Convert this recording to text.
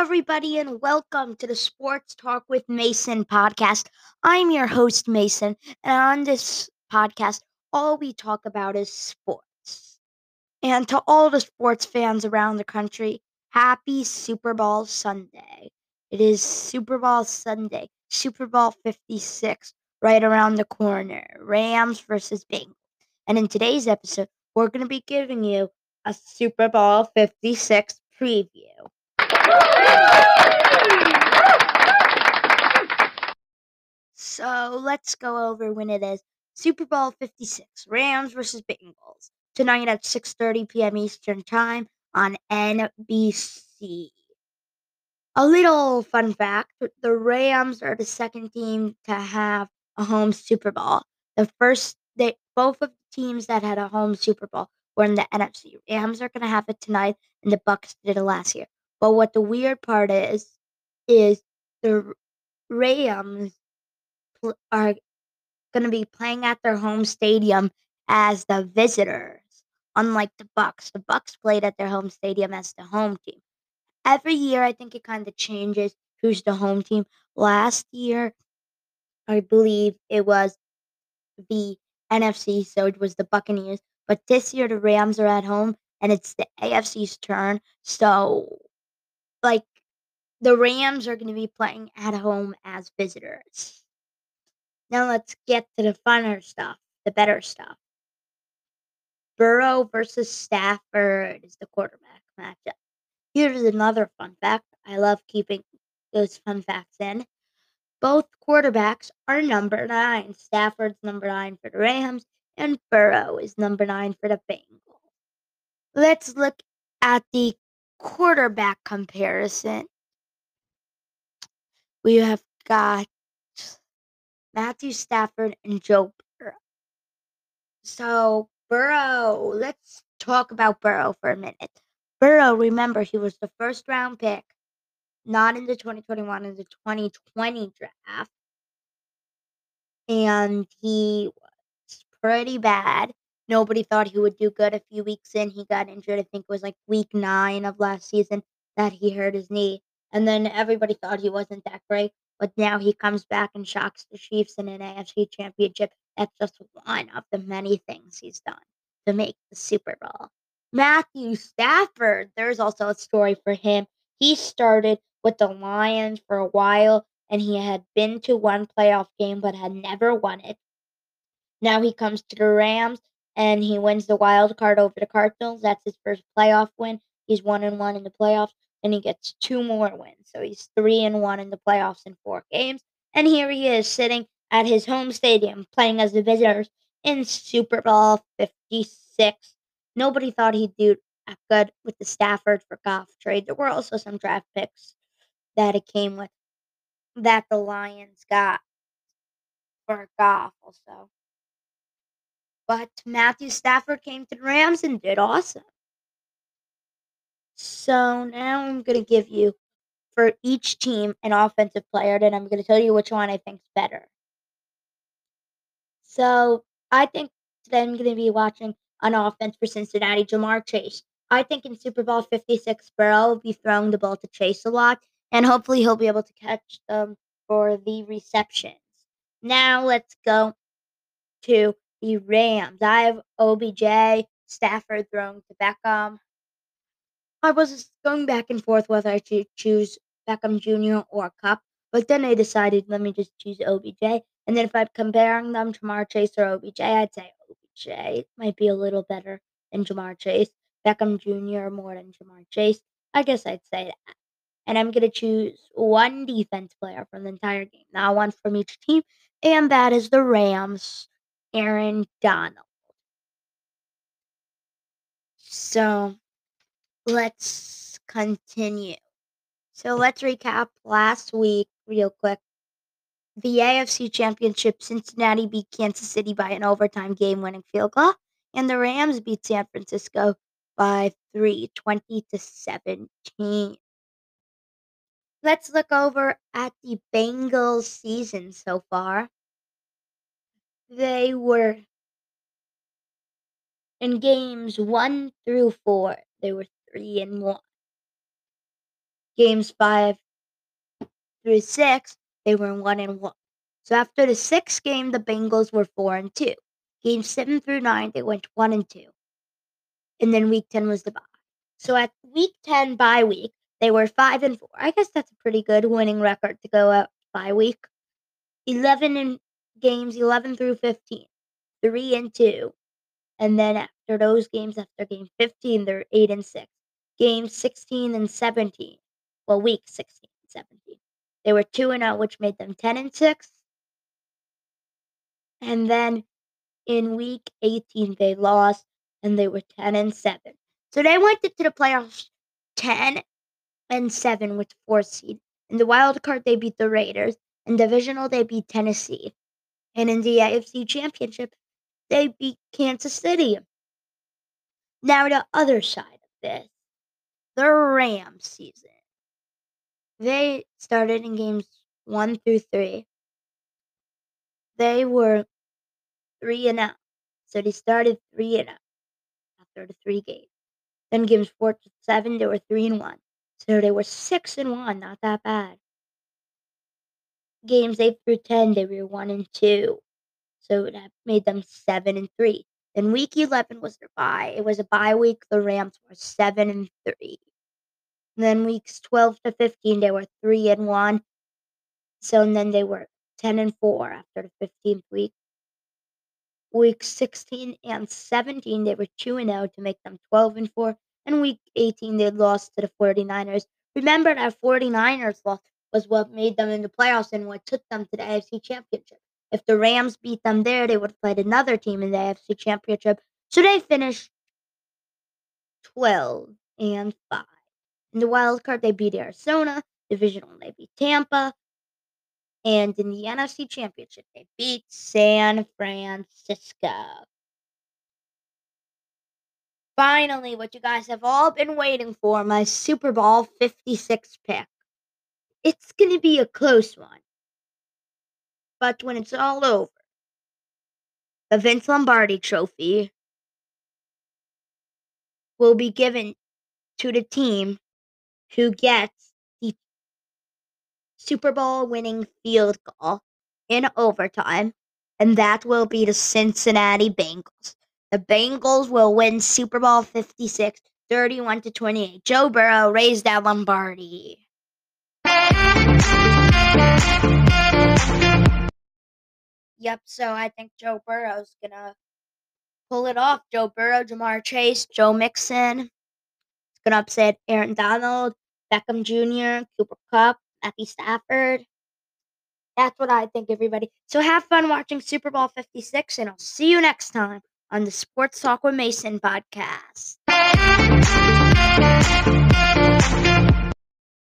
everybody, and welcome to the Sports Talk with Mason podcast. I'm your host, Mason, and on this podcast, all we talk about is sports. And to all the sports fans around the country, happy Super Bowl Sunday. It is Super Bowl Sunday, Super Bowl 56, right around the corner. Rams versus Bengals. And in today's episode, we're going to be giving you a Super Bowl 56 preview. So let's go over when it is Super Bowl 56, Rams versus Bengals. Tonight at 6:30 p.m. Eastern Time on NBC. A little fun fact, the Rams are the second team to have a home Super Bowl. The first they both of the teams that had a home Super Bowl were in the NFC. Rams are going to have it tonight and the Bucs did it last year. But what the weird part is, is the Rams pl- are going to be playing at their home stadium as the visitors. Unlike the Bucs, the Bucs played at their home stadium as the home team. Every year, I think it kind of changes who's the home team. Last year, I believe it was the NFC, so it was the Buccaneers. But this year, the Rams are at home, and it's the AFC's turn. So like the Rams are going to be playing at home as visitors. Now let's get to the funner stuff, the better stuff. Burrow versus Stafford is the quarterback matchup. Here's another fun fact. I love keeping those fun facts in. Both quarterbacks are number nine. Stafford's number nine for the Rams, and Burrow is number nine for the Bengals. Let's look at the quarterback comparison, we have got Matthew Stafford and Joe Burrow. So, Burrow, let's talk about Burrow for a minute. Burrow, remember, he was the first round pick, not in the 2021, in the 2020 draft. And he was pretty bad. Nobody thought he would do good a few weeks in. He got injured. I think it was like week nine of last season that he hurt his knee. And then everybody thought he wasn't that great. But now he comes back and shocks the Chiefs in an AFC championship. That's just one of the many things he's done to make the Super Bowl. Matthew Stafford, there's also a story for him. He started with the Lions for a while and he had been to one playoff game but had never won it. Now he comes to the Rams and he wins the wild card over the Cardinals. That's his first playoff win. He's one and one in the playoffs, and he gets two more wins. So he's three and one in the playoffs in four games. And here he is sitting at his home stadium playing as the visitors in Super Bowl 56. Nobody thought he'd do that good with the Stafford for Goff trade. There were also some draft picks that it came with that the Lions got for Goff also. But Matthew Stafford came to the Rams and did awesome. So now I'm going to give you for each team an offensive player, and I'm going to tell you which one I think's better. So I think today I'm going to be watching on offense for Cincinnati, Ja'Marr Chase. I think in Super Bowl 56, Burrow will be throwing the ball to Chase a lot, and hopefully he'll be able to catch them for the receptions. Now let's go to the Rams. I have OBJ, Stafford throwing to Beckham. I was going back and forth whether I should choose Beckham Jr. or Kupp, but then I decided let me just choose OBJ. And then if I'm comparing them to Ja'Marr Chase or OBJ, I'd say OBJ might be a little better than Ja'Marr Chase. Beckham Jr. more than Ja'Marr Chase. I guess I'd say that. And I'm going to choose one defense player from the entire game, not one from each team, and that is the Rams. Aaron Donald. So let's continue. So let's recap last week real quick. The AFC Championship, Cincinnati beat Kansas City by an overtime game winning field goal, and the Rams beat San Francisco by 3, 20 to 17. Let's look over at the Bengals season so far. They were in games one through four, they were three and one. games five through six, they were one and one. So after the sixth game, the Bengals were four and two. Games seven through nine, they went one and two. And then week ten was the bye. So at week ten bye week, they were five and four. I guess that's a pretty good winning record to go out bye week. Eleven in games, eleven through fifteen, three and two. And then after those games, after game fifteen, they're eight and six. Game sixteen and seventeen. Well, week sixteen and seventeen. They were 2 and 0, which made them 10 and 6. And then in week 18 they lost and they were 10 and 7. So they went into the playoffs 10 and 7 with four seed. In the wild card they beat the Raiders. In divisional they beat Tennessee. And in the AFC Championship they beat Kansas City. Now the other side of this, the Rams season. They started in games one through three. They were three and out. So they started three and out after the three games. Then games four to seven, they were three and one. So they were six and one, not that bad. Games eight through ten, they were one and two. So that made them seven and three. Then week eleven was their bye. It was a bye week. The Rams were seven and three. And then weeks 12 to 15, they were 3 and 1. So and then they were 10 and 4 after the 15th week. Week 16 and 17, they were 2 and 0 to make them 12 and 4. And week 18, they lost to the 49ers. Remember that 49ers loss was what made them in the playoffs and what took them to the AFC Championship. If the Rams beat them there, they would have played another team in the AFC Championship. So they finished 12 and 5. In the wild card, they beat Arizona. Divisional, they beat Tampa. And in the NFC Championship, they beat San Francisco. Finally, what you guys have all been waiting for my Super Bowl 56 pick. It's going to be a close one. But when it's all over, the Vince Lombardi trophy will be given to the team who gets the Super Bowl winning field goal in overtime, and that will be the Cincinnati Bengals. The Bengals will win Super Bowl 56, 31 to 28. Joe Burrow raised that Lombardi. Yep, so I think Joe Burrow's gonna pull it off. Joe Burrow, Ja'Marr Chase, Joe Mixon It's gonna upset Aaron Donald, Beckham Jr., Cooper Kupp, Matthew Stafford. That's what I think, everybody. So have fun watching Super Bowl 56, and I'll see you next time on the Sports Talk with Mason podcast.